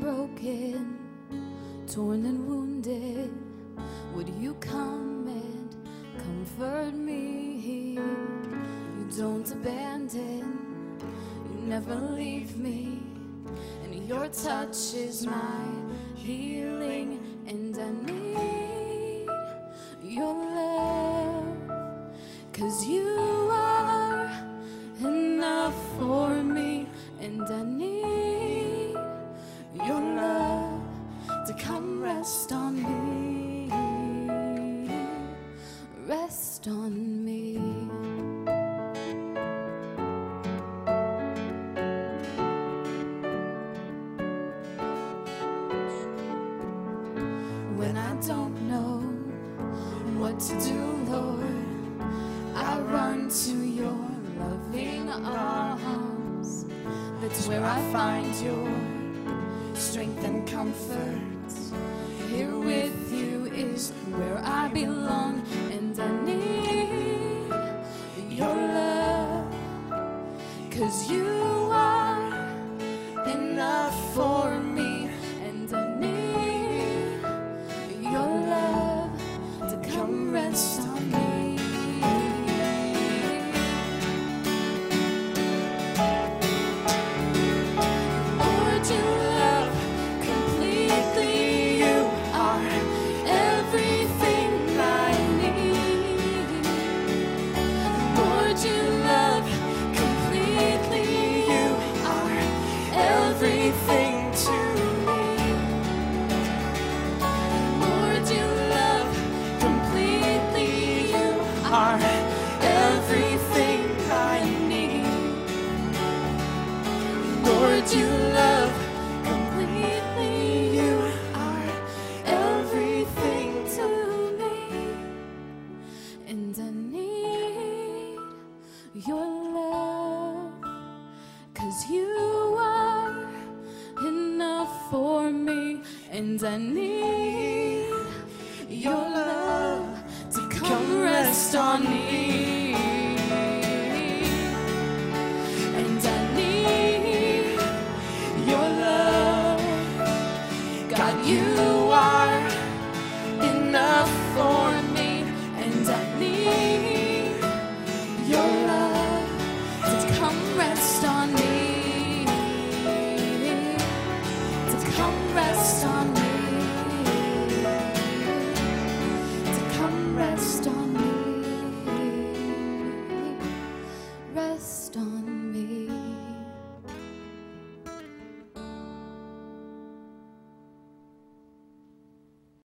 broken, torn and wounded, would you come and comfort me? You don't abandon, you never leave me, and your touch is my healing, and I need don't know what to do, Lord, I run to your loving arms. That's where I find your strength and comfort. Here with you is where I belong, and I need your love. Cause you And I need your love. Cause you are enough for me. And I need your love to come rest on me. And I need your love. God, you are rest on me. To come rest on me.